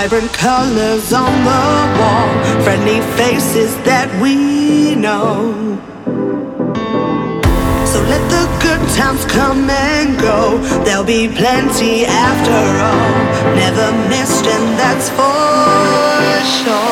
Vibrant colors on the wall, friendly faces that we know. So let the good times come and go. There'll be plenty after all. Never missed, and that's for sure.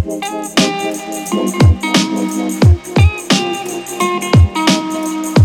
Thank you.